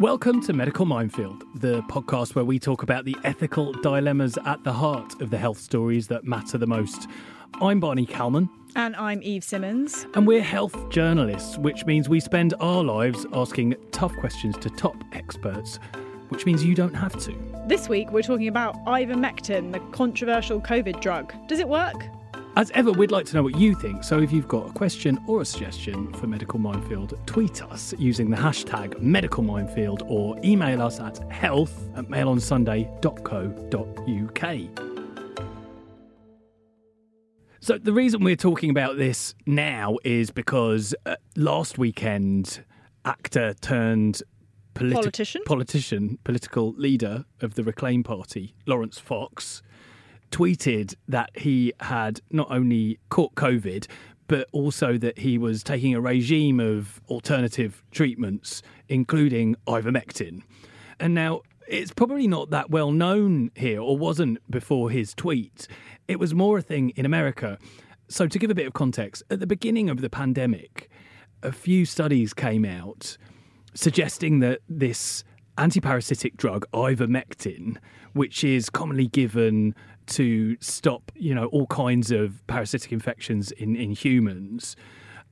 Welcome to Medical Minefield, the podcast where we talk about the ethical dilemmas at the heart of the health stories that matter the most. I'm Barney Calman. And I'm Eve Simmons. And we're health journalists, which means we spend our lives asking tough questions to top experts, which means you don't have to. This week, we're talking about ivermectin, the controversial COVID drug. Does it work? As ever, we'd like to know what you think. So if you've got a question or a suggestion for Medical Minefield, tweet us using the hashtag Medical Minefield or email us at health at mailonsunday.co.uk. So the reason we're talking about this now is because uh, last weekend, actor turned politi- Politician? politician, political leader of the Reclaim Party, Laurence Fox, tweeted that he had not only caught COVID, but also that he was taking a regime of alternative treatments, including ivermectin. And now it's probably not that well known here, or wasn't before his tweet. It was more a thing in America. So, to give a bit of context, at the beginning of the pandemic, a few studies came out suggesting that this antiparasitic drug ivermectin, which is commonly given to stop, you know, all kinds of parasitic infections in, in humans,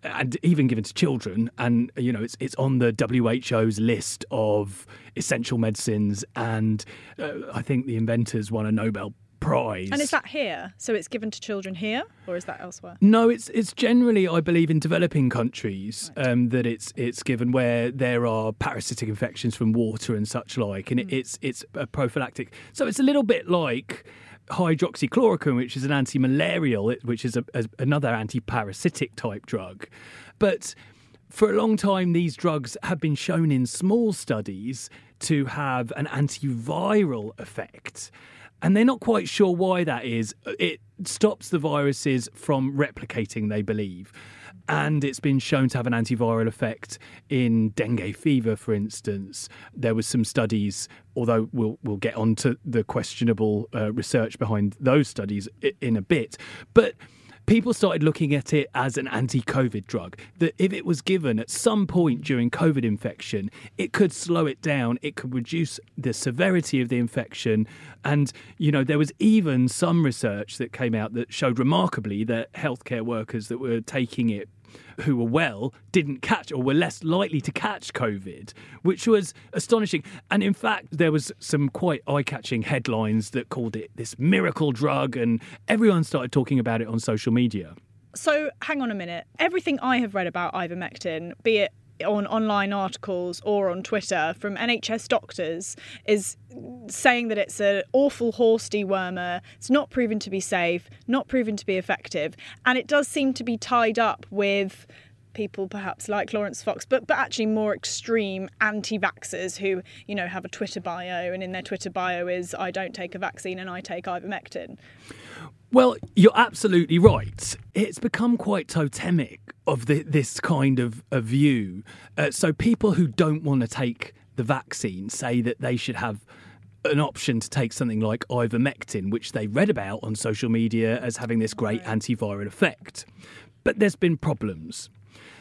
and even given to children. And you know, it's it's on the WHO's list of essential medicines, and uh, I think the inventors won a Nobel prize. And is that here? So it's given to children here, or is that elsewhere? No, it's it's generally, I believe, in developing countries um, that it's it's given where there are parasitic infections from water and such like, and it, it's it's a prophylactic. So it's a little bit like hydroxychloroquine, which is an anti-malarial, which is a, a, another anti-parasitic type drug, but for a long time, these drugs have been shown in small studies to have an antiviral effect. And they're not quite sure why that is. It stops the viruses from replicating, they believe. And it's been shown to have an antiviral effect in dengue fever, for instance. There was some studies, although we'll we'll get on to the questionable uh, research behind those studies in a bit. But people started looking at it as an anti COVID drug. That if it was given at some point during COVID infection, it could slow it down, it could reduce the severity of the infection. And, you know, there was even some research that came out that showed remarkably that healthcare workers that were taking it who were well didn't catch or were less likely to catch COVID, which was astonishing. And in fact, there was some quite eye-catching headlines that called it this miracle drug, and everyone started talking about it on social media. So hang on a minute. Everything I have read about ivermectin, be it on online articles or on Twitter from NHS doctors is saying that it's an awful horse dewormer, it's not proven to be safe, not proven to be effective, and it does seem to be tied up with people perhaps like Laurence Fox, but but actually more extreme anti-vaxxers who you know have a Twitter bio, and in their Twitter bio is "I don't take a vaccine and I take ivermectin." Well, you're absolutely right. It's become quite totemic of the, this kind of, of view. Uh, so people who don't want to take the vaccine say that they should have an option to take something like ivermectin, which they read about on social media as having this great antiviral effect. But there's been problems.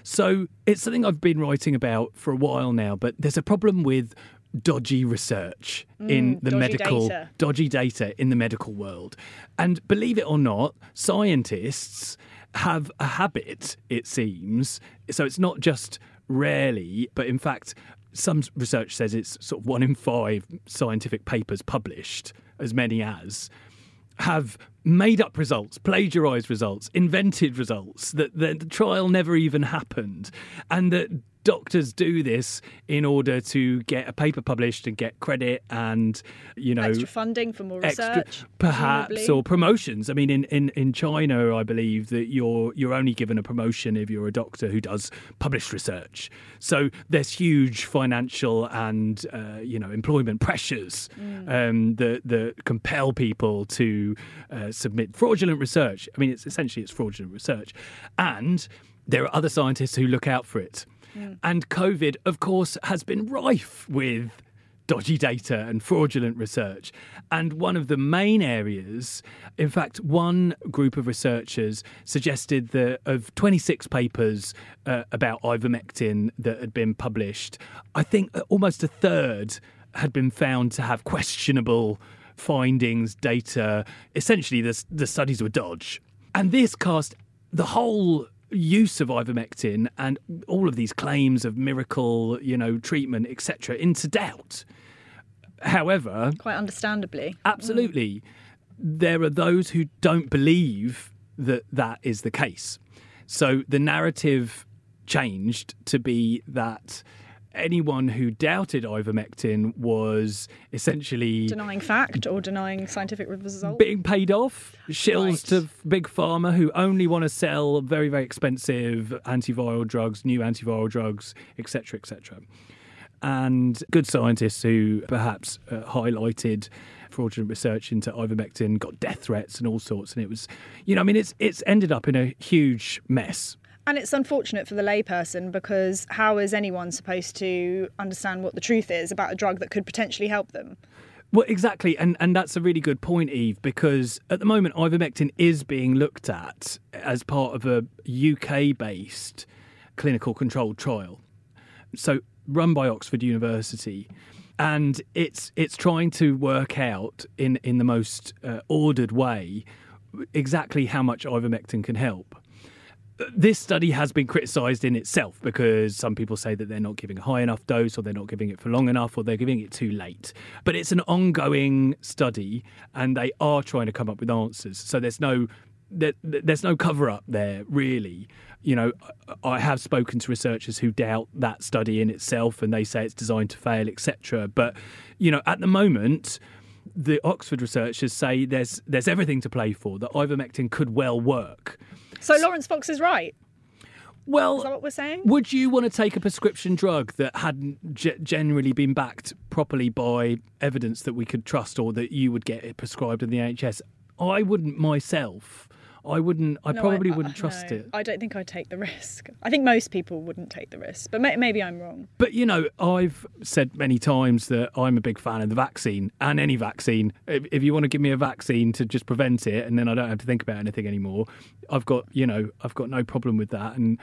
So it's something I've been writing about for a while now, but there's a problem with dodgy research mm, in the dodgy medical data. dodgy data in the medical world. And believe it or not, scientists have a habit, it seems. So it's not just rarely, but in fact, some research says it's sort of one in five scientific papers published, as many as, have made up results, plagiarized results, invented results, that the trial never even happened, and that doctors do this in order to get a paper published and get credit and you know extra funding for more extra- research, perhaps presumably. or promotions. I mean in, in in china i believe that you're you're only given a promotion if you're a doctor who does published research. So there's huge financial and uh, you know employment pressures um, that that compel people to uh, submit fraudulent research. I mean it's essentially it's fraudulent research. And there are other scientists who look out for it. And COVID, of course, has been rife with dodgy data and fraudulent research. And one of the main areas, in fact, one group of researchers suggested that of 26 papers uh, about ivermectin that had been published, I think almost a third had been found to have questionable findings, data. Essentially, the, the studies were dodge. And this cast the whole use of ivermectin and all of these claims of miracle, you know, treatment, etc., into doubt. However, quite understandably, absolutely, mm. there are those who don't believe that that is the case. So the narrative changed to be that anyone who doubted ivermectin was essentially denying fact or denying scientific results, being paid off, shills right. to big pharma who only want to sell very very expensive antiviral drugs, new antiviral drugs, etc., etc. And good scientists who perhaps uh, highlighted fraudulent research into ivermectin, got death threats and all sorts, and it was, you know, I mean, it's it's ended up in a huge mess. And it's unfortunate for the layperson because how is anyone supposed to understand what the truth is about a drug that could potentially help them? Well, exactly, and and that's a really good point, Eve, because at the moment ivermectin is being looked at as part of a UK-based clinical controlled trial, so run by Oxford University, and it's it's trying to work out in in the most uh, ordered way exactly how much ivermectin can help this study has been criticised in itself because some people say that they're not giving a high enough dose or they're not giving it for long enough or they're giving it too late. But it's an ongoing study and they are trying to come up with answers. So there's no there's no cover up there really. You know, I have spoken to researchers who doubt that study in itself and they say it's designed to fail, etc. But you know, at the moment the Oxford researchers say there's there's everything to play for that ivermectin could well work. So Laurence Fox is right. Well, is that what we're saying? Would you want to take a prescription drug that hadn't g- generally been backed properly by evidence that we could trust, or that you would get it prescribed in the NHS? I wouldn't myself. I wouldn't. I no, probably I, wouldn't trust no, it. I don't think I'd take the risk. I think most people wouldn't take the risk, but may, maybe I'm wrong. But you know, I've said many times that I'm a big fan of the vaccine and any vaccine. If, if you want to give me a vaccine to just prevent it, and then I don't have to think about anything anymore, I've got you know, I've got no problem with that. And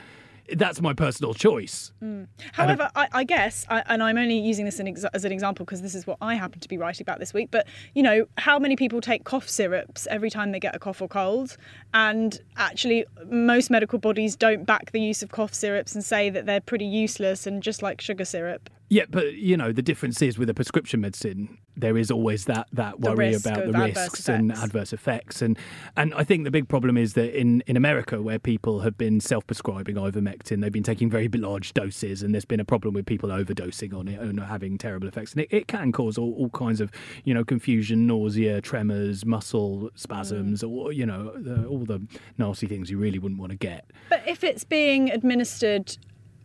that's my personal choice. Mm. However, I, I, guess, I, and I'm only using this ex- as an example because this is what I happen to be writing about this week. But you know, how many people take cough syrups every time they get a cough or cold? And actually, most medical bodies don't back the use of cough syrups and say that they're pretty useless and just like sugar syrup. Yeah, but you know the difference is with a prescription medicine, there is always that that worry about the risks and adverse effects, and and I think the big problem is that in in America, where people have been self-prescribing ivermectin, they've been taking very large doses, and there's been a problem with people overdosing on it and having terrible effects, and it, it can cause all, all kinds of you know confusion, nausea, tremors, muscle spasms, mm. or you know the, all the nasty things you really wouldn't want to get. But if it's being administered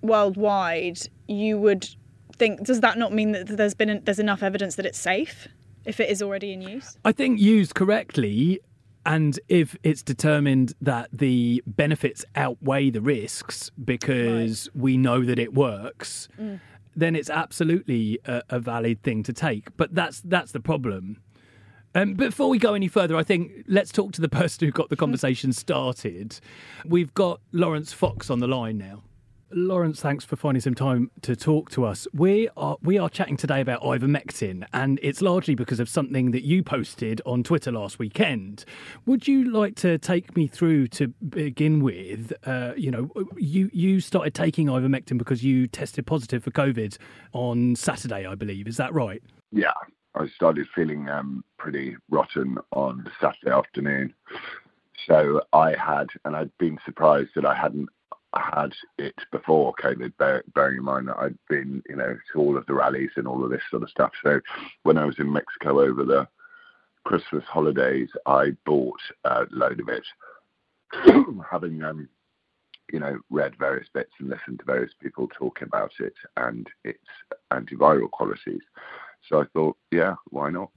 worldwide, you would think does that not mean that there's been there's enough evidence that it's safe if it is already in use? I think used correctly, and if it's determined that the benefits outweigh the risks because right. we know that it works, mm. then it's absolutely a, a, valid thing to take. But that's that's the problem. Um, before we go any further, I think let's talk to the person who got the conversation started. We've got Laurence Fox on the line now. Laurence, thanks for finding some time to talk to us. We are we are chatting today about ivermectin, and it's largely because of something that you posted on Twitter last weekend. Would you like to take me through to begin with? Uh, you know, you you started taking ivermectin because you tested positive for COVID on Saturday, I believe. Is that right? Yeah, I started feeling um, pretty rotten on Saturday afternoon. So I had, and I'd been surprised that I hadn't had it before COVID, bear, bearing in mind that I'd been, you know, to all of the rallies and all of this sort of stuff. So when I was in Mexico over the Christmas holidays, I bought a load of it, having, um, you know, read various bits and listened to various people talking about it and its antiviral qualities. So I thought, yeah, why not?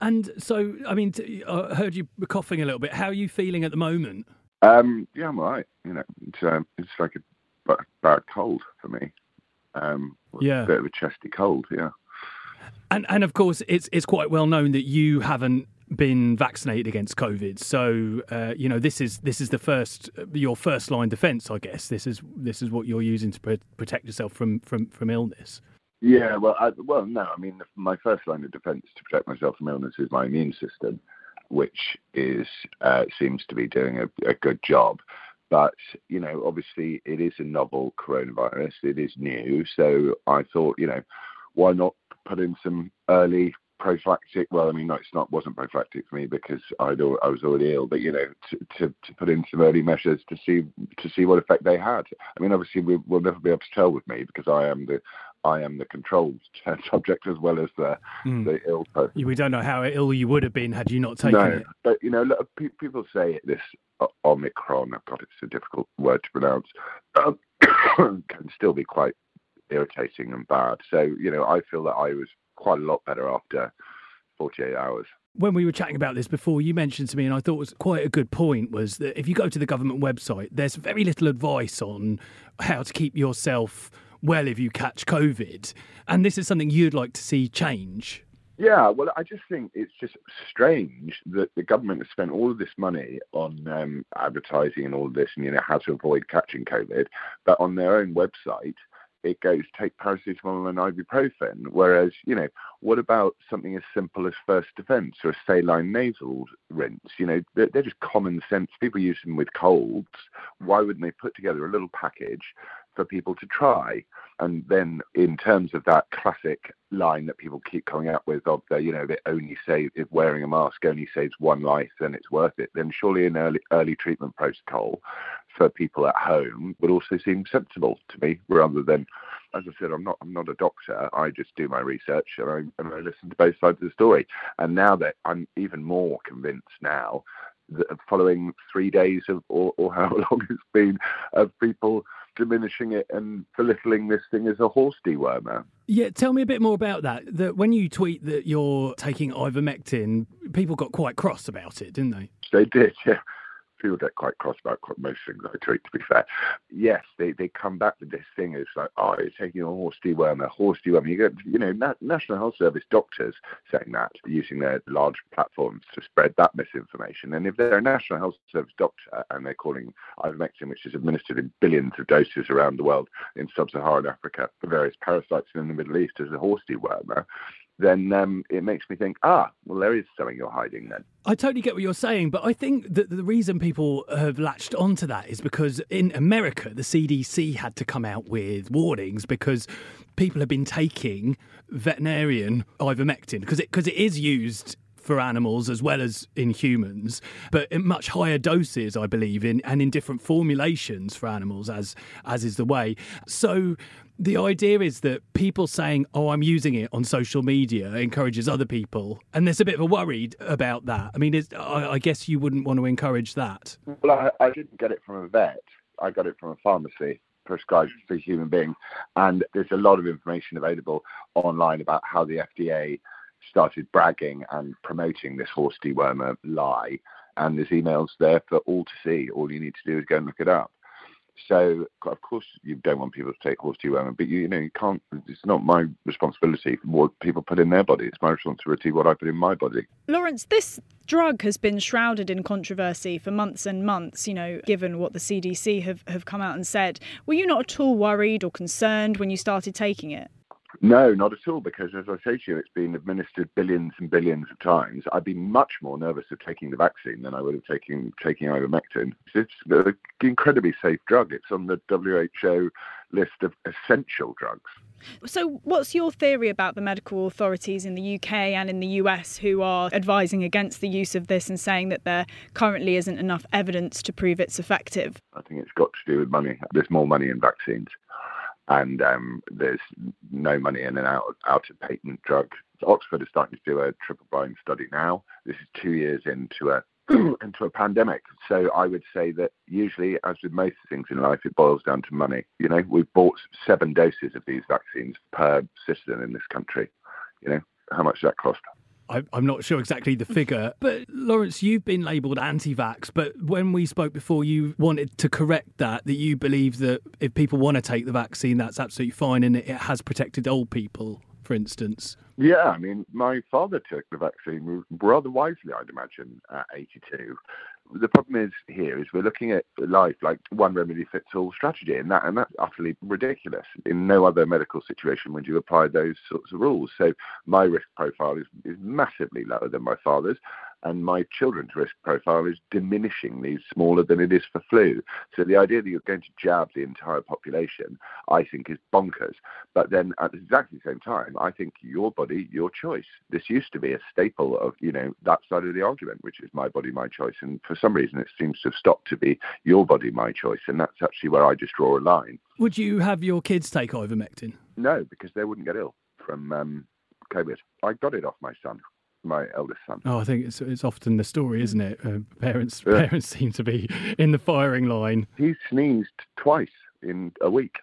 And so, I mean, I heard you coughing a little bit. How are you feeling at the moment? Um, yeah, I'm all right. You know, it's, um, it's like a bad cold for me. Um, yeah, a bit of a chesty cold. Yeah. And and of course, it's it's quite well known that you haven't been vaccinated against COVID. So uh, you know this is this is the first your first line defence, I guess. This is this is what you're using to protect yourself from from from illness. Yeah, well, I, well, no. I mean, my first line of defence to protect myself from illness is my immune system, which is uh, seems to be doing a, a good job. But you know, obviously, it is a novel coronavirus. It is new, so I thought, you know, why not put in some early prophylactic. Well, I mean, no, it's not wasn't prophylactic for me because I'd I was already ill. But you know, to, to, to put in some early measures to see to see what effect they had. I mean, obviously, we will never be able to tell with me because I am the I am the controlled subject as well as the mm. the ill person. We don't know how ill you would have been had you not taken no, it. But you know, look, people say this Omicron. I've got it's a difficult word to pronounce. Um, can still be quite irritating and bad. So you know, I feel that I was quite a lot better after 48 hours. When we were chatting about this before, you mentioned to me, and I thought was quite a good point, was that if you go to the government website, there's very little advice on how to keep yourself well if you catch COVID. And this is something you'd like to see change. Yeah, well, I just think it's just strange that the government has spent all of this money on um, advertising and all of this, and you know how to avoid catching COVID, but on their own website it goes take paracetamol and ibuprofen. Whereas, you know, what about something as simple as first defense or a saline nasal rinse? You know, they're, they're, just common sense. People use them with colds. Why wouldn't they put together a little package for people to try? And then, in terms of that classic line that people keep coming up with of the, you know, that only save if wearing a mask only saves one life, then it's worth it. Then surely an early early treatment protocol for people at home would also seem sensible to me, rather than, as I said, I'm not I'm not a doctor. I just do my research and I, and I listen to both sides of the story. And now that I'm even more convinced now that following three days of or, or how long it's been of people diminishing it and belittling this thing as a horse dewormer. Eh? Yeah, tell me a bit more about that. That when you tweet that you're taking ivermectin, people got quite cross about it, didn't they? They did, yeah people get quite cross about most things I tweet, to be fair. Yes, they, they come back with this thing. It's like, oh, you're taking a horse dewormer, horse dewormer. You get, you know, Na- National Health Service doctors saying that, using their large platforms to spread that misinformation. And if they're a National Health Service doctor and they're calling ivermectin, which is administered in billions of doses around the world in sub-Saharan Africa for various parasites in the Middle East as a horse dewormer, then um, it makes me think, ah, well, there is something you're hiding then. I totally get what you're saying, but I think that the reason people have latched onto that is because in America, the CDC had to come out with warnings because people have been taking veterinarian ivermectin because it, cause it is used for animals as well as in humans, but in much higher doses, I believe, in and in different formulations for animals, as as is the way. So the idea is that people saying, "Oh, I'm using it on social media," encourages other people, and there's a bit of a worry about that. I mean, I, I, guess you wouldn't want to encourage that. Well, I, I didn't get it from a vet. I got it from a pharmacy prescribed for human beings, and there's a lot of information available online about how the FDA started bragging and promoting this horse dewormer lie. And there's emails there for all to see. All you need to do is go and look it up. So of course you don't want people to take horse dewormer, but you, you know you can't. It's not my responsibility what people put in their body. It's my responsibility what I put in my body. Laurence, this drug has been shrouded in controversy for months and months. You know, given what the CDC have have come out and said, were you not at all worried or concerned when you started taking it? No, not at all, because as I say to you, it's been administered billions and billions of times. I'd be much more nervous of taking the vaccine than I would have taken taking ivermectin. It's an incredibly safe drug. It's on the WHO list of essential drugs. So, what's your theory about the medical authorities in the UK and in the US who are advising against the use of this and saying that there currently isn't enough evidence to prove it's effective? I think it's got to do with money. There's more money in vaccines and um, there's no money in and out, out of patent drugs. Oxford is starting to do a triple blind study now. This is two years into a into a pandemic. So I would say that usually, as with most things in life, it boils down to money. You know, we've bought seven doses of these vaccines per citizen in this country. You know, how much does that cost? I, am not sure exactly the figure, but Laurence, you've been labelled anti-vax. But when we spoke before, you wanted to correct that. That you believe that if people want to take the vaccine, that's absolutely fine, and it has protected old people, for instance. Yeah, I mean, my father took the vaccine rather wisely, I'd imagine, at 82. The problem is here is we're looking at life like one remedy fits all strategy, and that and that's utterly ridiculous. In no other medical situation would you apply those sorts of rules. So my risk profile is, is massively lower than my father's, and my children's risk profile is diminishingly smaller than it is for flu. So the idea that you're going to jab the entire population, I think, is bonkers. But then at exactly the same time, I think your body, your choice. This used to be a staple of you know that side of the argument, which is my body, my choice, and for some reason it seems to have stopped to be your body, my choice, and that's actually where I just draw a line. Would you have your kids take ivermectin? No, because they wouldn't get ill from um, COVID. I got it off my son my eldest son. Oh, I think it's it's often the story, isn't it? Uh, parents yeah. parents seem to be in the firing line. He sneezed twice in a week.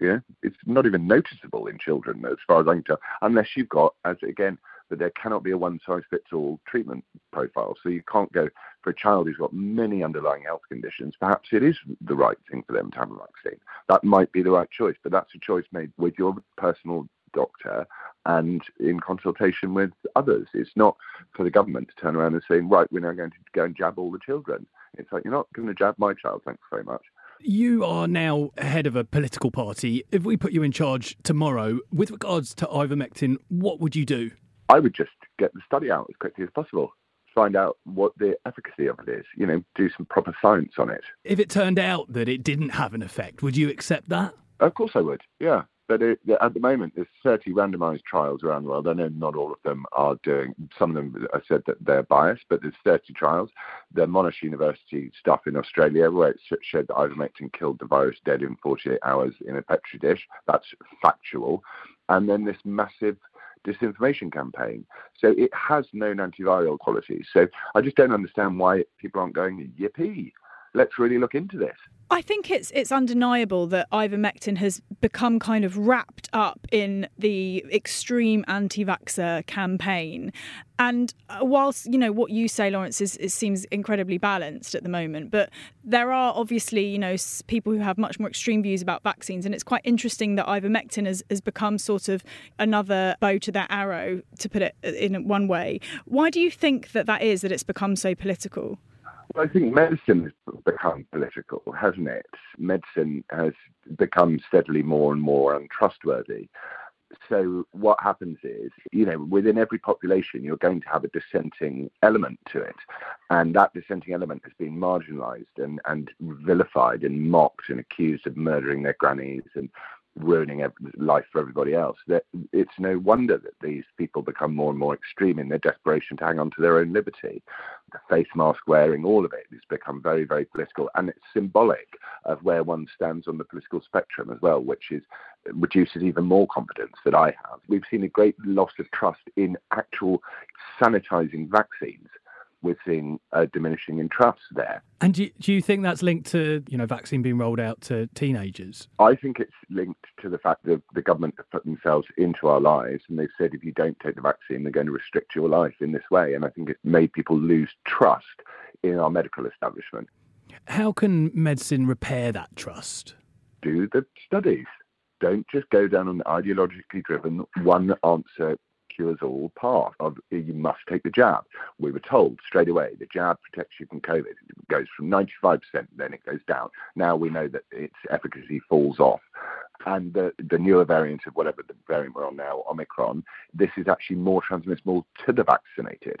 Yeah, it's not even noticeable in children, as far as I can tell, unless you've got, as again, that there cannot be a one size fits all treatment profile. So you can't go for a child who's got many underlying health conditions. Perhaps it is the right thing for them to have a vaccine. That might be the right choice, but that's a choice made with your personal doctor and in consultation with others. It's not for the government to turn around and say, right, we're now going to go and jab all the children. It's like, you're not going to jab my child, thanks very much. You are now head of a political party. If we put you in charge tomorrow, with regards to ivermectin, what would you do? I would just get the study out as quickly as possible. Find out what the efficacy of it is, you know, do some proper science on it. If it turned out that it didn't have an effect, would you accept that? Of course I would, yeah. But it, at the moment, there's 30 randomized trials around the world. I know not all of them are doing, some of them I said that they're biased, but there's 30 trials. The Monash University stuff in Australia, where it showed that ivermectin killed the virus dead in 48 hours in a petri dish. That's factual. And then this massive disinformation campaign. So it has known antiviral qualities. So I just don't understand why people aren't going, yippee, let's really look into this. I think it's it's undeniable that ivermectin has become kind of wrapped up in the extreme anti-vaxxer campaign. And uh, whilst you know what you say, Laurence, is, it seems incredibly balanced at the moment, but there are obviously you know people who have much more extreme views about vaccines, and it's quite interesting that ivermectin has, has become sort of another bow to their arrow, to put it uh, in one way. Why do you think that that is that it's become so political? I think medicine has become political, hasn't it? Medicine has become steadily more and more untrustworthy. So what happens is, you know, within every population, you're going to have a dissenting element to it, and that dissenting element has been marginalised and and vilified and mocked and accused of murdering their grannies and ruining life for everybody else. That it's no wonder that these people become more and more extreme in their desperation to hang on to their own liberty. The face mask wearing, all of it, has become very, very political, and it's symbolic of where one stands on the political spectrum as well, which is reduces even more confidence that I have. We've seen a great loss of trust in actual sanitizing vaccines we're seeing a diminishing in trust there. And do you, do you think that's linked to you know vaccine being rolled out to teenagers? I think it's linked to the fact that the government have put themselves into our lives and they've said if you don't take the vaccine, they're going to restrict your life in this way. And I think it's made people lose trust in our medical establishment. How can medicine repair that trust? Do the studies. Don't just go down an ideologically driven one answer cures all part of you must take the jab. We were told straight away the jab protects you from COVID. It goes from 95%, then it goes down. Now we know that its efficacy falls off. And the, the newer variant of whatever the variant we're on now, Omicron, this is actually more transmissible to the vaccinated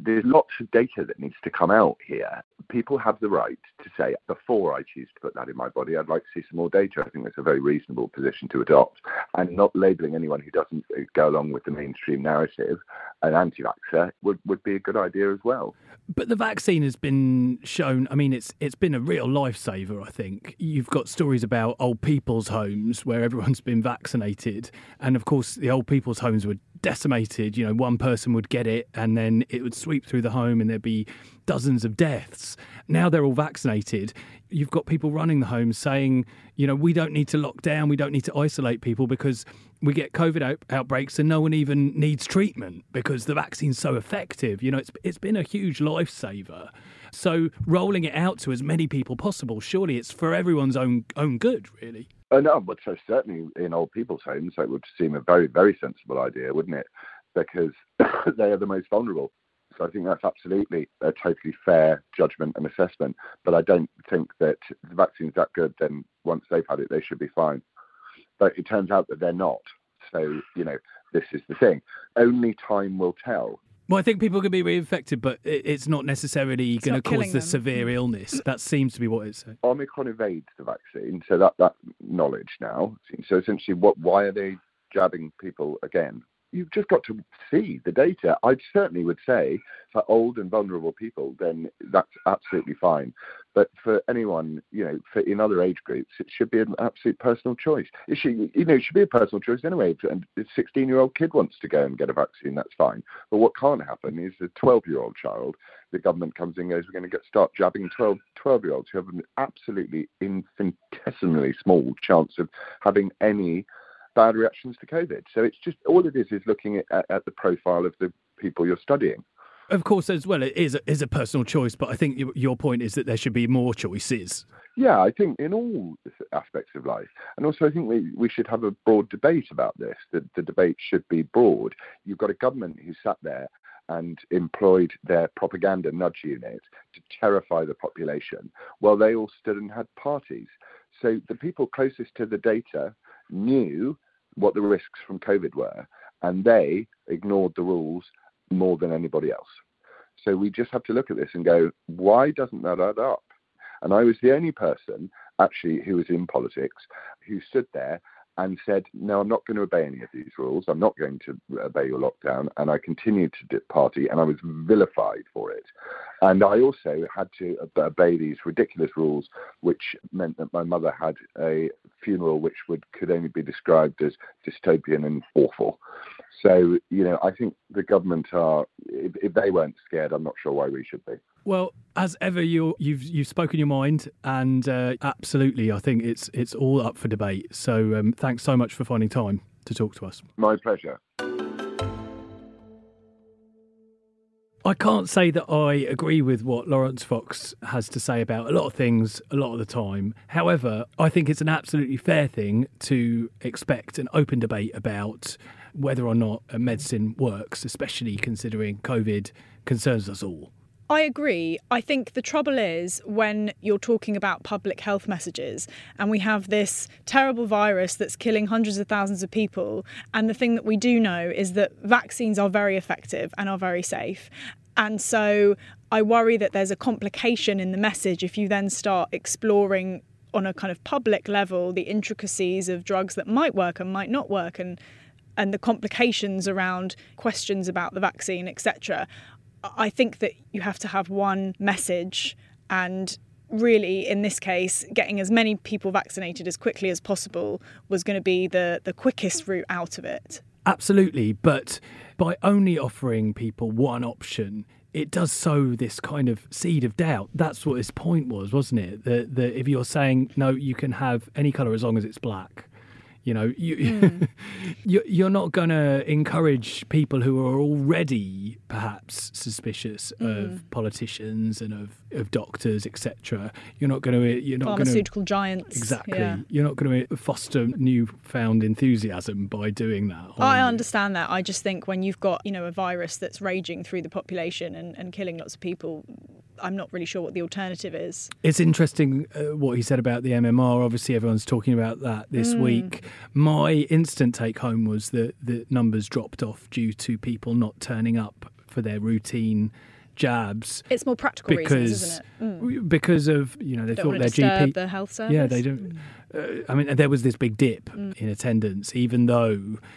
there's lots of data that needs to come out here. People have the right to say, before I choose to put that in my body, I'd like to see some more data. I think that's a very reasonable position to adopt. And not labeling anyone who doesn't go along with the mainstream narrative an anti vaxxer would, would be a good idea as well. But the vaccine has been shown. I mean, it's it's been a real lifesaver. I think you've got stories about old people's homes where everyone's been vaccinated, and of course, the old people's homes were decimated. You know, one person would get it, and then it would sweep through the home, and there'd be dozens of deaths. Now they're all vaccinated. You've got people running the homes saying, you know, we don't need to lock down, we don't need to isolate people because we get COVID out- outbreaks and no one even needs treatment because the vaccine's so effective. You know, it's it's been a huge lifesaver. So rolling it out to as many people possible, surely it's for everyone's own own good, really. Oh no, but so certainly in old people's homes, that would seem a very, very sensible idea, wouldn't it? Because they are the most vulnerable. So I think that's absolutely a totally fair judgment and assessment. But I don't think that the vaccine's that good. Then once they've had it, they should be fine. But it turns out that they're not. So you know, this is the thing. Only time will tell. Well, I think people can be reinfected, but it's not necessarily going to cause the them. severe illness. That seems to be what it's saying. Omicron evades the vaccine, so that that knowledge now. So essentially, what why are they jabbing people again? You've just got to see the data. I certainly would say for old and vulnerable people, then that's absolutely fine. But for anyone, you know, for in other age groups, it should be an absolute personal choice. It should, you know, it should be a personal choice anyway. And a 16-year-old kid wants to go and get a vaccine, that's fine. But what can't happen is a 12-year-old child, the government comes in and goes, we're going to get start jabbing 12, 12-year-olds who have an absolutely infinitesimally small chance of having any bad reactions to COVID. So it's just all it is is looking at, at the profile of the people you're studying. Of course, as well, it is a, is a personal choice, but I think your point is that there should be more choices. Yeah, I think in all aspects of life. And also, I think we, we should have a broad debate about this. The, the debate should be broad. You've got a government who sat there and employed their propaganda nudge unit to terrify the population while they all stood and had parties. So the people closest to the data knew what the risks from COVID were, and they ignored the rules more than anybody else. So we just have to look at this and go, why doesn't that add up? And I was the only person actually who was in politics who stood there and said, No, I'm not going to obey any of these rules. I'm not going to obey your lockdown. And I continued to party and I was vilified for it. And I also had to obey these ridiculous rules, which meant that my mother had a funeral which would could only be described as dystopian and awful. So, you know, I think the government are, if, if they weren't scared, I'm not sure why we should be. Well, as ever, you you've you've spoken your mind, and uh, absolutely, I think it's it's all up for debate. So, um, thanks so much for finding time to talk to us. My pleasure. I can't say that I agree with what Laurence Fox has to say about a lot of things a lot of the time. However, I think it's an absolutely fair thing to expect an open debate about whether or not medicine works, especially considering COVID concerns us all. I agree. I think the trouble is when you're talking about public health messages and we have this terrible virus that's killing hundreds of thousands of people. And the thing that we do know is that vaccines are very effective and are very safe. And so I worry that there's a complication in the message if you then start exploring on a kind of public level the intricacies of drugs that might work and might not work and and the complications around questions about the vaccine etc I think that you have to have one message and really in this case getting as many people vaccinated as quickly as possible was going to be the the quickest route out of it. Absolutely, but by only offering people one option it does sow this kind of seed of doubt. That's what his point was, wasn't it? That, that if you're saying no, you can have any color as long as it's black, you know, you, mm. you're not going to encourage people who are already perhaps suspicious mm. of politicians and of, of doctors, etc. You're not going to you're not pharmaceutical gonna, giants. Exactly. Yeah. You're not going to foster newfound enthusiasm by doing that. I you? understand that. I just think when you've got you know a virus that's raging through the population and, and killing lots of people, I'm not really sure what the alternative is. It's interesting uh, what he said about the MMR. Obviously, everyone's talking about that this mm. week. My instant take home was that the numbers dropped off due to people not turning up for their routine jabs. It's more practical because, reasons, isn't it? Mm. Because of you know they don't thought their GP the health service. Yeah, they don't. Mm I mean, there was this big dip mm. in attendance, even though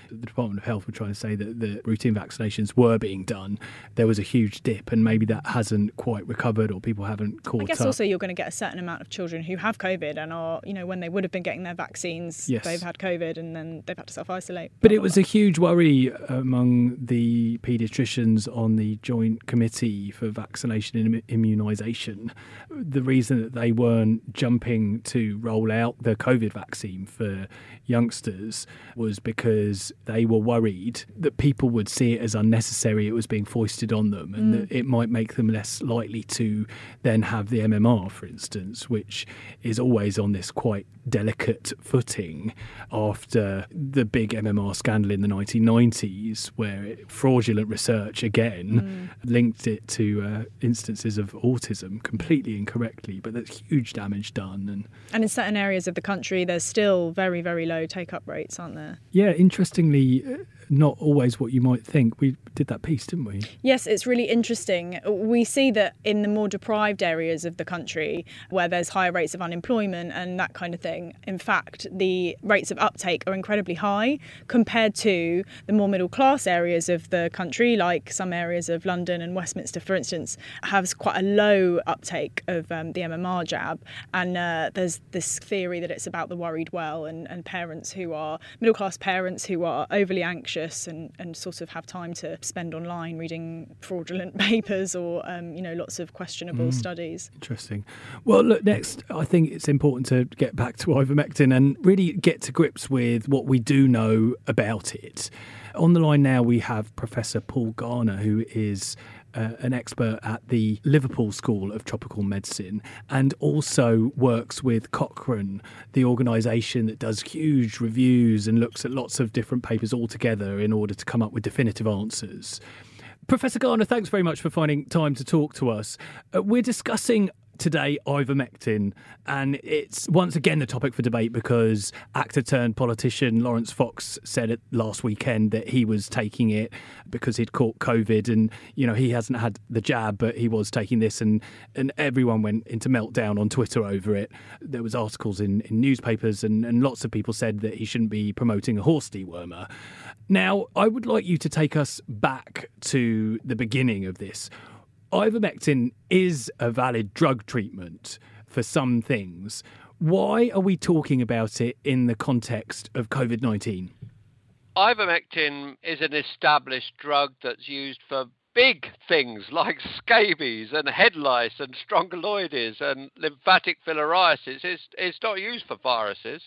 the Department of Health were trying to say that the routine vaccinations were being done. There was a huge dip, and maybe that hasn't quite recovered, or people haven't caught up. I guess up. also you're going to get a certain amount of children who have COVID and are, you know, when they would have been getting their vaccines, yes. they've had COVID and then they've had to self isolate. But it was a huge worry among the paediatricians on the Joint Committee for Vaccination and Immunisation. The reason that they weren't jumping to roll out the COVID vaccine for youngsters was because they were worried that people would see it as unnecessary, it was being foisted on them, and mm. that it might make them less likely to then have the MMR, for instance, which is always on this quite delicate footing after the big MMR scandal in the 1990s, where it, fraudulent research again mm. linked it to uh, instances of autism completely incorrectly, but that's huge damage done. And, and in certain areas of the country, there's still very, very low take up rates, aren't there? Yeah, interestingly, not always what you might think. We did that piece, didn't we? Yes, it's really interesting. We see that in the more deprived areas of the country where there's higher rates of unemployment and that kind of thing, in fact, the rates of uptake are incredibly high compared to the more middle class areas of the country, like some areas of London and Westminster, for instance, has quite a low uptake of um, the MMR jab. And uh, there's this theory that it's about the worried well and, and parents who are middle class parents who are overly anxious and, and sort of have time to spend online reading fraudulent papers or um, you know lots of questionable mm, studies. Interesting. Well, look, next I think it's important to get back to ivermectin and really get to grips with what we do know about it. On the line now, we have Professor Paul Garner, who is uh, an expert at the Liverpool School of Tropical Medicine and also works with Cochrane, the organisation that does huge reviews and looks at lots of different papers all together in order to come up with definitive answers. Professor Garner, thanks very much for finding time to talk to us. Uh, we're discussing today ivermectin, and it's once again the topic for debate because actor turned politician Laurence Fox said it last weekend that he was taking it because he'd caught COVID, and you know he hasn't had the jab, but he was taking this, and and everyone went into meltdown on Twitter over it. There was articles in, in newspapers, and, and lots of people said that he shouldn't be promoting a horse dewormer. Now, I would like you to take us back to the beginning of this ivermectin is a valid drug treatment for some things. Why are we talking about it in the context of COVID 19? Ivermectin is an established drug that's used for big things like scabies and head lice and strongyloides and lymphatic filariasis. It's, it's not used for viruses.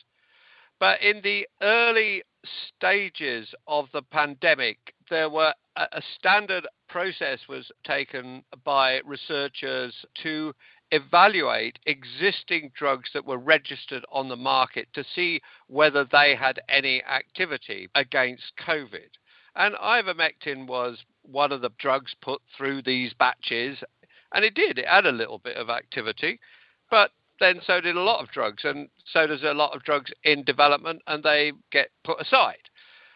But in the early stages of the pandemic, there were a, a standard process was taken by researchers to evaluate existing drugs that were registered on the market to see whether they had any activity against COVID. And ivermectin was one of the drugs put through these batches, and it did. It had a little bit of activity, but then so did a lot of drugs, and so does a lot of drugs in development, and they get put aside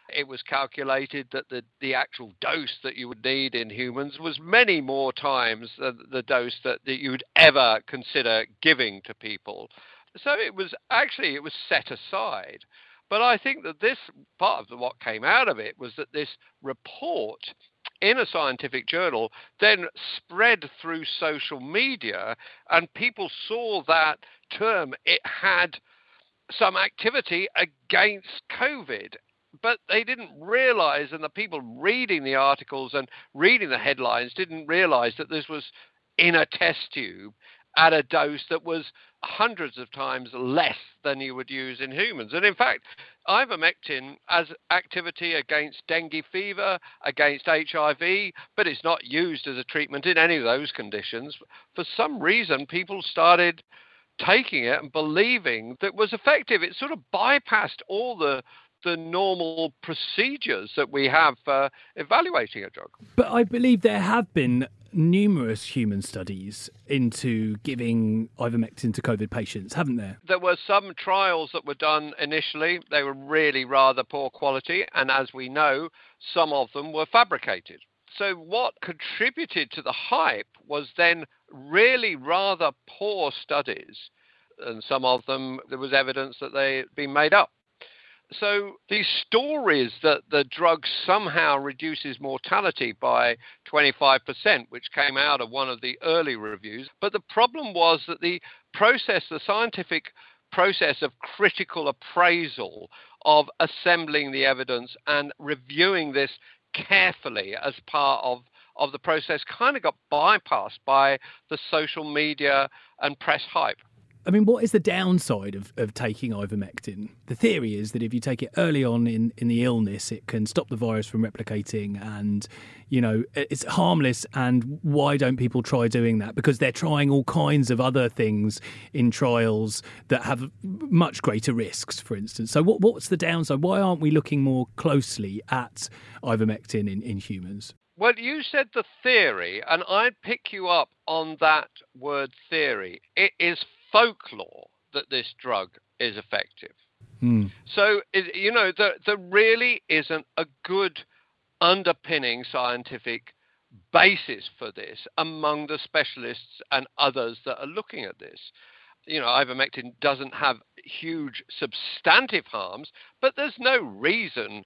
it was calculated that the, the actual dose that you would need in humans was many more times the, the dose that, that you would ever consider giving to people. So it was actually it was set aside. But I think that this part of the, what came out of it was that this report in a scientific journal then spread through social media, and people saw that term. It had some activity against COVID but they didn't realize, and the people reading the articles and reading the headlines didn't realize that this was in a test tube at a dose that was hundreds of times less than you would use in humans. And in fact, ivermectin has activity against dengue fever, against HIV, but it's not used as a treatment in any of those conditions. For some reason, people started taking it and believing that it was effective. It sort of bypassed all the the normal procedures that we have for evaluating a drug. But I believe there have been numerous human studies into giving ivermectin to COVID patients, haven't there? There were some trials that were done initially. They were really rather poor quality, and as we know, some of them were fabricated. So, what contributed to the hype was then really rather poor studies, and some of them there was evidence that they had been made up. So these stories that the drug somehow reduces mortality by 25%, which came out of one of the early reviews, but the problem was that the process, the scientific process of critical appraisal of assembling the evidence and reviewing this carefully as part of of the process kind of got bypassed by the social media and press hype. I mean, what is the downside of, of taking ivermectin? The theory is that if you take it early on in, in the illness, it can stop the virus from replicating and, you know, it's harmless. And why don't people try doing that? Because they're trying all kinds of other things in trials that have much greater risks, for instance. So, what, what's the downside? Why aren't we looking more closely at ivermectin in, in humans? Well, you said the theory, and I'd pick you up on that word theory. It is folklore that this drug is effective. Mm. So, it, you know, there, there really isn't a good underpinning scientific basis for this among the specialists and others that are looking at this. You know, ivermectin doesn't have huge substantive harms, but there's no reason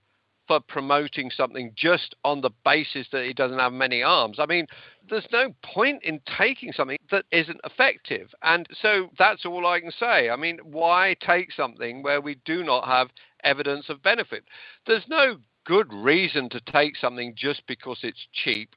for promoting something just on the basis that it doesn't have many arms. I mean, there's no point in taking something that isn't effective. And so that's all I can say. I mean, why take something where we do not have evidence of benefit? There's no good reason to take something just because it's cheap.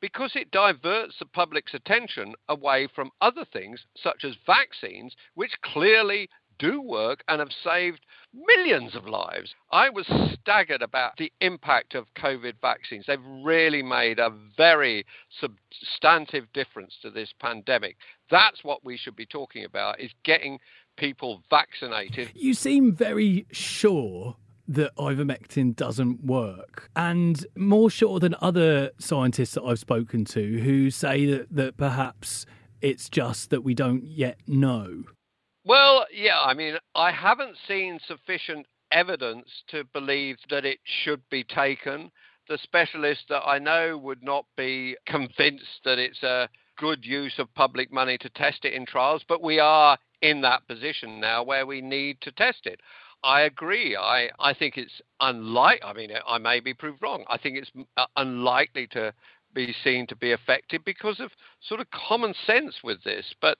Because it diverts the public's attention away from other things, such as vaccines, which clearly do work and have saved millions of lives. I was staggered about the impact of COVID vaccines. They've really made a very substantive difference to this pandemic. That's what we should be talking about is getting people vaccinated. You seem very sure that ivermectin doesn't work, and more sure than other scientists that I've spoken to who say that, that perhaps it's just that we don't yet know. Well, yeah, I mean, I haven't seen sufficient evidence to believe that it should be taken. The specialists that I know would not be convinced that it's a good use of public money to test it in trials, but we are in that position now where we need to test it. I agree. I, I think it's unlikely, I mean, I may be proved wrong. I think it's uh, unlikely to be seen to be effective because of sort of common sense with this. But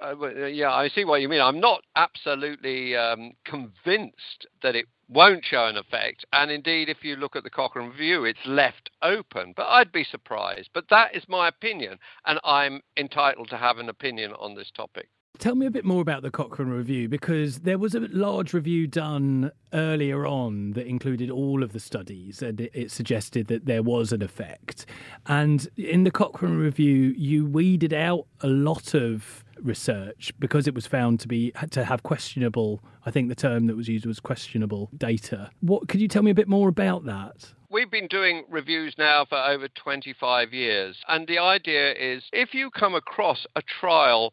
uh, uh, yeah, I see what you mean. I'm not absolutely um, convinced that it won't show an effect. And indeed, if you look at the Cochrane Review, it's left open. But I'd be surprised. But that is my opinion, and I'm entitled to have an opinion on this topic. Tell me a bit more about the Cochrane Review because there was a large review done earlier on that included all of the studies and it, suggested that there was an effect. And in the Cochrane Review, you weeded out a lot of research because it was found to be to have questionable I think the term that was used was questionable data. What could you tell me a bit more about that? We've been doing reviews now for over 25 years and the idea is if you come across a trial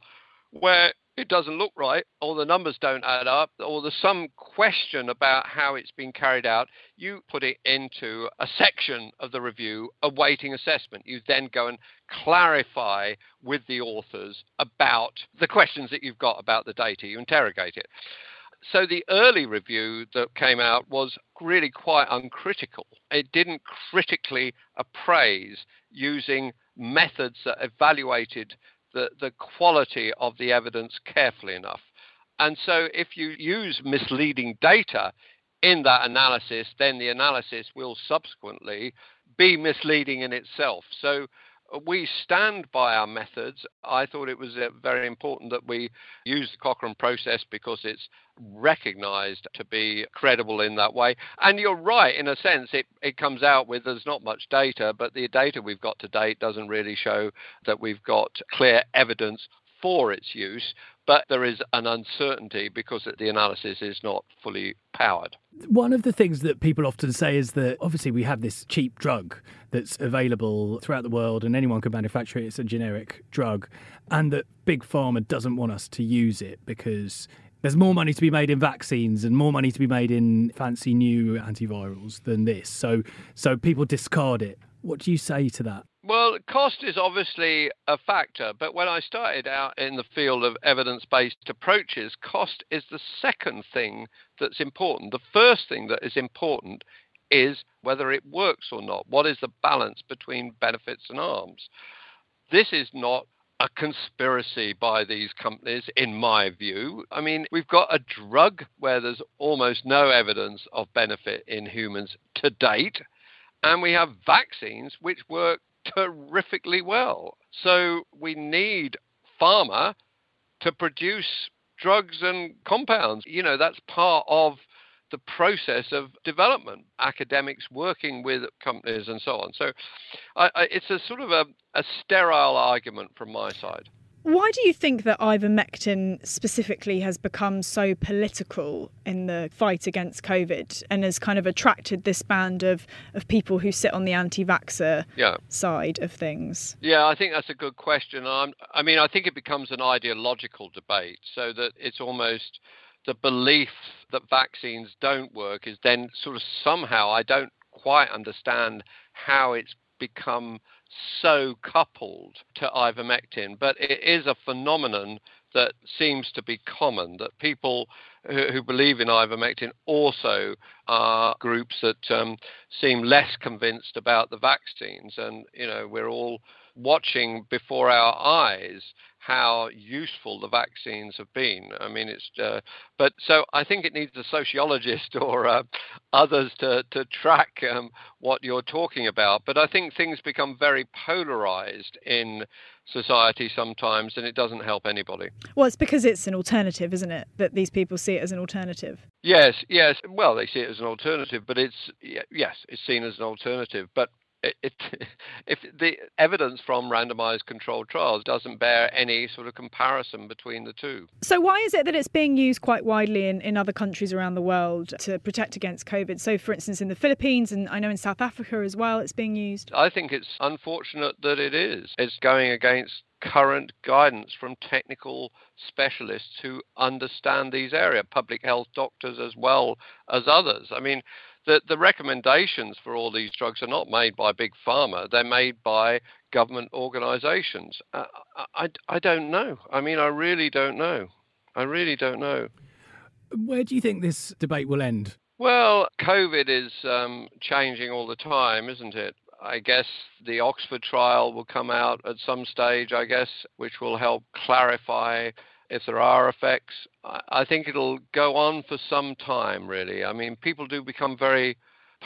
where it doesn't look right, or the numbers don't add up, or there's some question about how it's been carried out, you put it into a section of the review awaiting assessment. You then go and clarify with the authors about the questions that you've got about the data. You interrogate it. So the early review that came out was really quite uncritical. It didn't critically appraise using methods that evaluated the, the quality of the evidence carefully enough. And so, if you use misleading data in that analysis, then the analysis will subsequently be misleading in itself. So, we stand by our methods. I thought it was uh, very important that we use the Cochrane process because it's recognized to be credible in that way. And you're right, in a sense, it, it comes out with there's not much data, but the data we've got to date doesn't really show that we've got clear evidence for its use, but there is an uncertainty because the analysis is not fully powered. One of the things that people often say is that obviously we have this cheap drug that's available throughout the world and anyone can manufacture it, it's a generic drug, and that Big Pharma doesn't want us to use it because there's more money to be made in vaccines and more money to be made in fancy new antivirals than this. So so people discard it. What do you say to that? Well, cost is obviously a factor, but when I started out in the field of evidence based approaches, cost is the second thing that's important. The first thing that is important is whether it works or not. What is the balance between benefits and harms? This is not a conspiracy by these companies, in my view. I mean, we've got a drug where there's almost no evidence of benefit in humans to date, and we have vaccines which work terrifically well. So we need pharma to produce drugs and compounds. You know, that's part of the process of development, academics working with companies and so on. So I, I, it's a sort of a, a sterile argument from my side. Why do you think that ivermectin specifically has become so political in the fight against COVID and has kind of attracted this band of, of people who sit on the anti vaxxer yeah. side of things? Yeah, I think that's a good question. I'm, I mean, I think it becomes an ideological debate so that it's almost the belief that vaccines don't work is then sort of somehow, I don't quite understand how it's become so coupled to ivermectin, but it is a phenomenon that seems to be common that people who, believe in ivermectin also are groups that um, seem less convinced about the vaccines. And you know we're all watching before our eyes how useful the vaccines have been. I mean, it's uh, but so I think it needs a sociologist or uh, others to to track um, what you're talking about. But I think things become very polarized in society sometimes, and it doesn't help anybody. Well, it's because it's an alternative, isn't it? That these people see it as an alternative. Yes, yes. Well, they see it as an alternative, but it's yes, it's seen as an alternative. But it, if the evidence from randomized controlled trials doesn't bear any sort of comparison between the two. So, why is it that it's being used quite widely in, in other countries around the world to protect against COVID? So, for instance, in the Philippines and I know in South Africa as well, it's being used. I think it's unfortunate that it is. It's going against current guidance from technical specialists who understand these areas, public health doctors as well as others. I mean, the, the recommendations for all these drugs are not made by big pharma, they're made by government organizations. Uh, I, I don't know. I mean, I really don't know. I really don't know. Where do you think this debate will end? Well, COVID is um, changing all the time, isn't it? I guess the Oxford trial will come out at some stage, I guess, which will help clarify if there are effects. I think it'll go on for some time, really. I mean, people do become very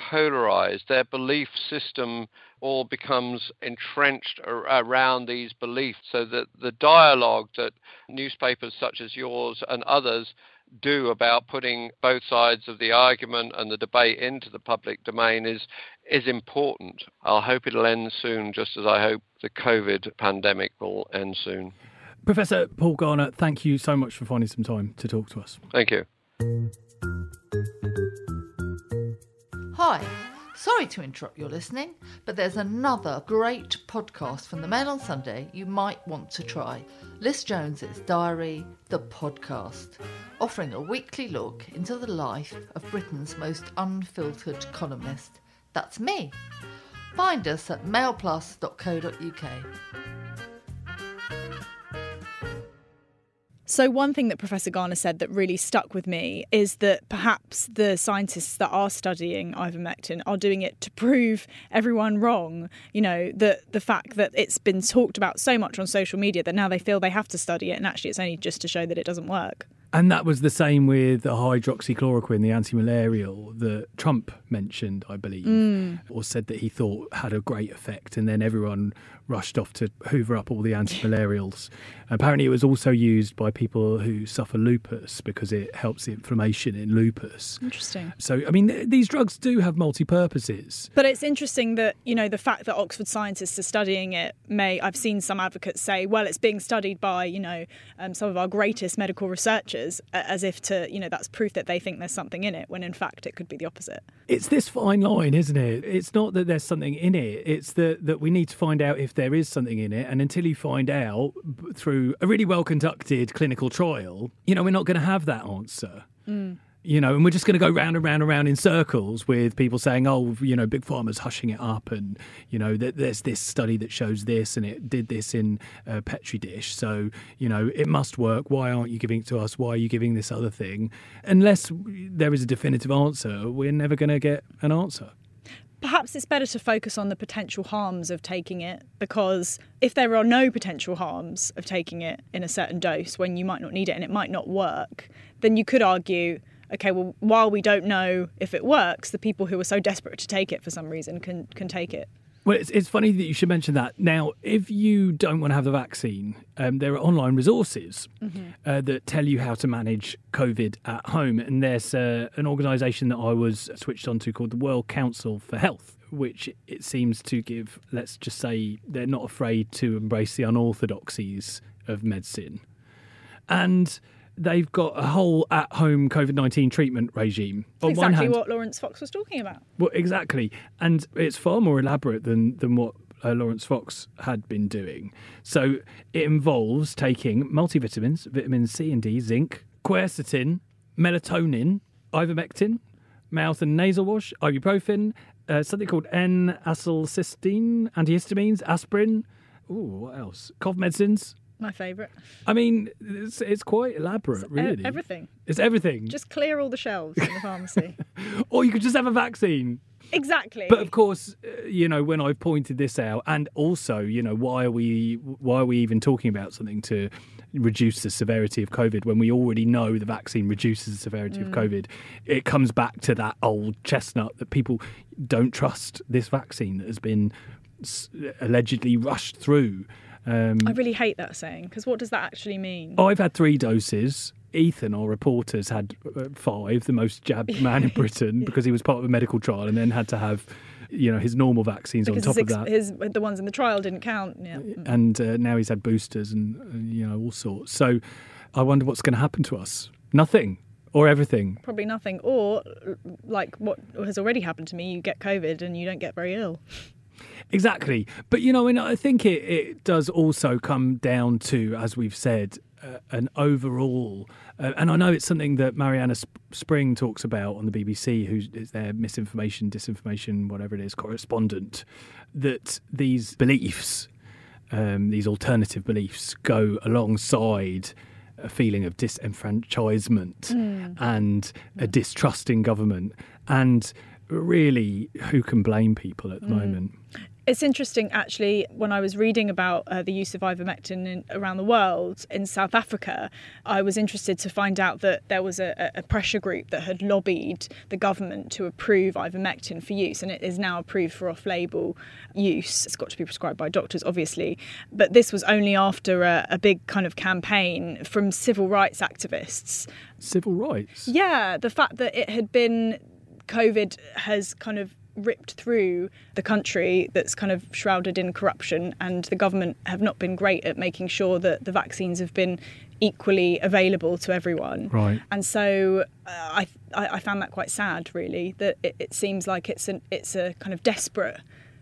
polarized. Their belief system all becomes entrenched around these beliefs, so that the dialogue that newspapers such as yours and others do about putting both sides of the argument and the debate into the public domain is is important. I'll hope it'll end soon, just as I hope the COVID pandemic will end soon. Professor Paul Garner, thank you so much for finding some time to talk to us. Thank you. Hi. Sorry to interrupt your listening, but there's another great podcast from the Mail on Sunday you might want to try. Liz Jones's Diary, the podcast, offering a weekly look into the life of Britain's most unfiltered columnist. That's me. Find us at mailplus.co.uk. So, one thing that Professor Garner said that really stuck with me is that perhaps the scientists that are studying ivermectin are doing it to prove everyone wrong. You know, the, the fact that it's been talked about so much on social media that now they feel they have to study it, and actually it's only just to show that it doesn't work. And that was the same with the hydroxychloroquine, the anti-malarial that Trump mentioned, I believe, mm. or said that he thought had a great effect, and then everyone rushed off to hoover up all the anti-malarials. Apparently, it was also used by people who suffer lupus because it helps the inflammation in lupus. Interesting. So, I mean, th- these drugs do have multi-purposes. But it's interesting that you know the fact that Oxford scientists are studying it may. I've seen some advocates say, well, it's being studied by you know um, some of our greatest medical researchers, as if to you know that's proof that they think there's something in it, when in fact it could be the opposite. It's this fine line, isn't it? It's not that there's something in it. It's that that we need to find out if there is something in it, and until you find out through a really well conducted clinical trial, you know, we're not going to have that answer. Mm. You know, and we're just going to go round and round and round in circles with people saying, "Oh, you know, big pharma's hushing it up," and you know, there's this study that shows this, and it did this in a petri dish, so you know, it must work. Why aren't you giving it to us? Why are you giving this other thing? Unless there is a definitive answer, we're never going to get an answer perhaps it's better to focus on the potential harms of taking it because if there are no potential harms of taking it in a certain dose when you might not need it and it might not work, then you could argue okay, well, while we don't know if it works, the people who are so desperate to take it for some reason can, can take it. Well, it's, it's funny that you should mention that. Now, if you don't want to have the vaccine, um, there are online resources uh, that tell you how to manage COVID at home. And there's uh, an organisation that I was switched onto called the World Council for Health, which it seems to give, let's just say, they're not afraid to embrace the unorthodoxies of medicine. And they've got a whole at home COVID 19 treatment regime. On one exactly hand, what Laurence Fox was talking about. well, exactly, and it's far more elaborate than than what uh, Laurence Fox had been doing. So it involves taking multivitamins, vitamin C and D, zinc, quercetin, melatonin, ivermectin, mouth and nasal wash, ibuprofen, uh, something called N-acetylcysteine, antihistamines, aspirin. Ooh, what else? Cough medicines. My favourite. I mean, it's, it's quite elaborate, E- really. everything. It's everything. Just clear all the shelves in the pharmacy. or you could just have a vaccine. exactly. But of course, uh, you know, when I've pointed this out, and also, you know, why are we why are we even talking about something to reduce the severity of COVID when we already know the vaccine reduces the severity of COVID? It comes back to that old chestnut that people don't trust this vaccine that has been allegedly rushed through. Um, I really hate that saying because what does that actually mean? I've had three doses. Ethan, our reporter, has had uh, five, the most jabbed man in Britain, because he was part of a medical trial and then had to have, you know, his normal vaccines because on top of that. his the ones in the trial didn't count. Yeah. And uh, now he's had boosters and, uh, you know, all sorts. So I wonder what's going to happen to us. Nothing or everything. Probably nothing. Or like what has already happened to me, you get COVID and you don't get very ill. Exactly. But, you know, and I think it, it does also come down to, as we've said, uh, an overall, uh, and I know it's something that Marianna Sp- Spring talks about on the BBC, who is their misinformation, disinformation, whatever it is, correspondent, that these beliefs, um, these alternative beliefs, go alongside a feeling of disenfranchisement and a distrust in government. And really, who can blame people at the moment? It's interesting, actually, when I was reading about uh, the use of ivermectin in, around the world in South Africa, I was interested to find out that there was a, a pressure group that had lobbied the government to approve ivermectin for use, and it is now approved for off label use. It's got to be prescribed by doctors, obviously, but this was only after a, a big kind of campaign from civil rights activists Civil rights. yeah, the fact that it had been COVID has kind of ripped through the country that's kind of shrouded in corruption, and the government have not been great at making sure that the vaccines have been equally available to everyone. Right. And so uh, I, I I found that quite sad, really. That it, it seems like it's an it's a kind of desperate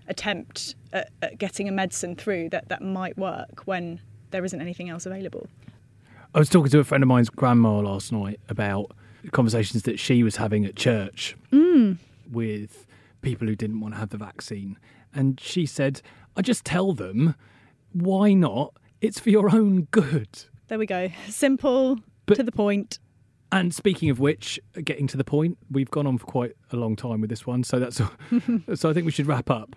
attempt at, at getting a medicine through that that might work when there isn't anything else available. I was talking to a friend of mine's grandma last night about conversations that she was having at church mm. with people who didn't want to have the vaccine. And she said, I just tell them, why not? It's for your own good. There we go. Simple But- to the point. And speaking of which, getting to the point, we've gone on for quite a long time with this one, so that's so I think we should wrap up.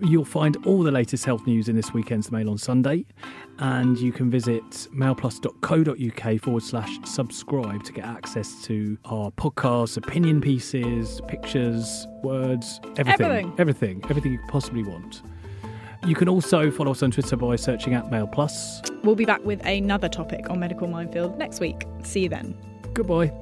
You'll find all the latest health news in this weekend's Mail on Sunday, and you can visit mailplus.co.uk forward slash subscribe to get access to our podcasts, opinion pieces, pictures, words, everything. Everything. Everything. Everything you could possibly want. You can also follow us on Twitter by searching at MailPlus. We'll be back with another topic on Medical Minefield next week. See you then. Goodbye.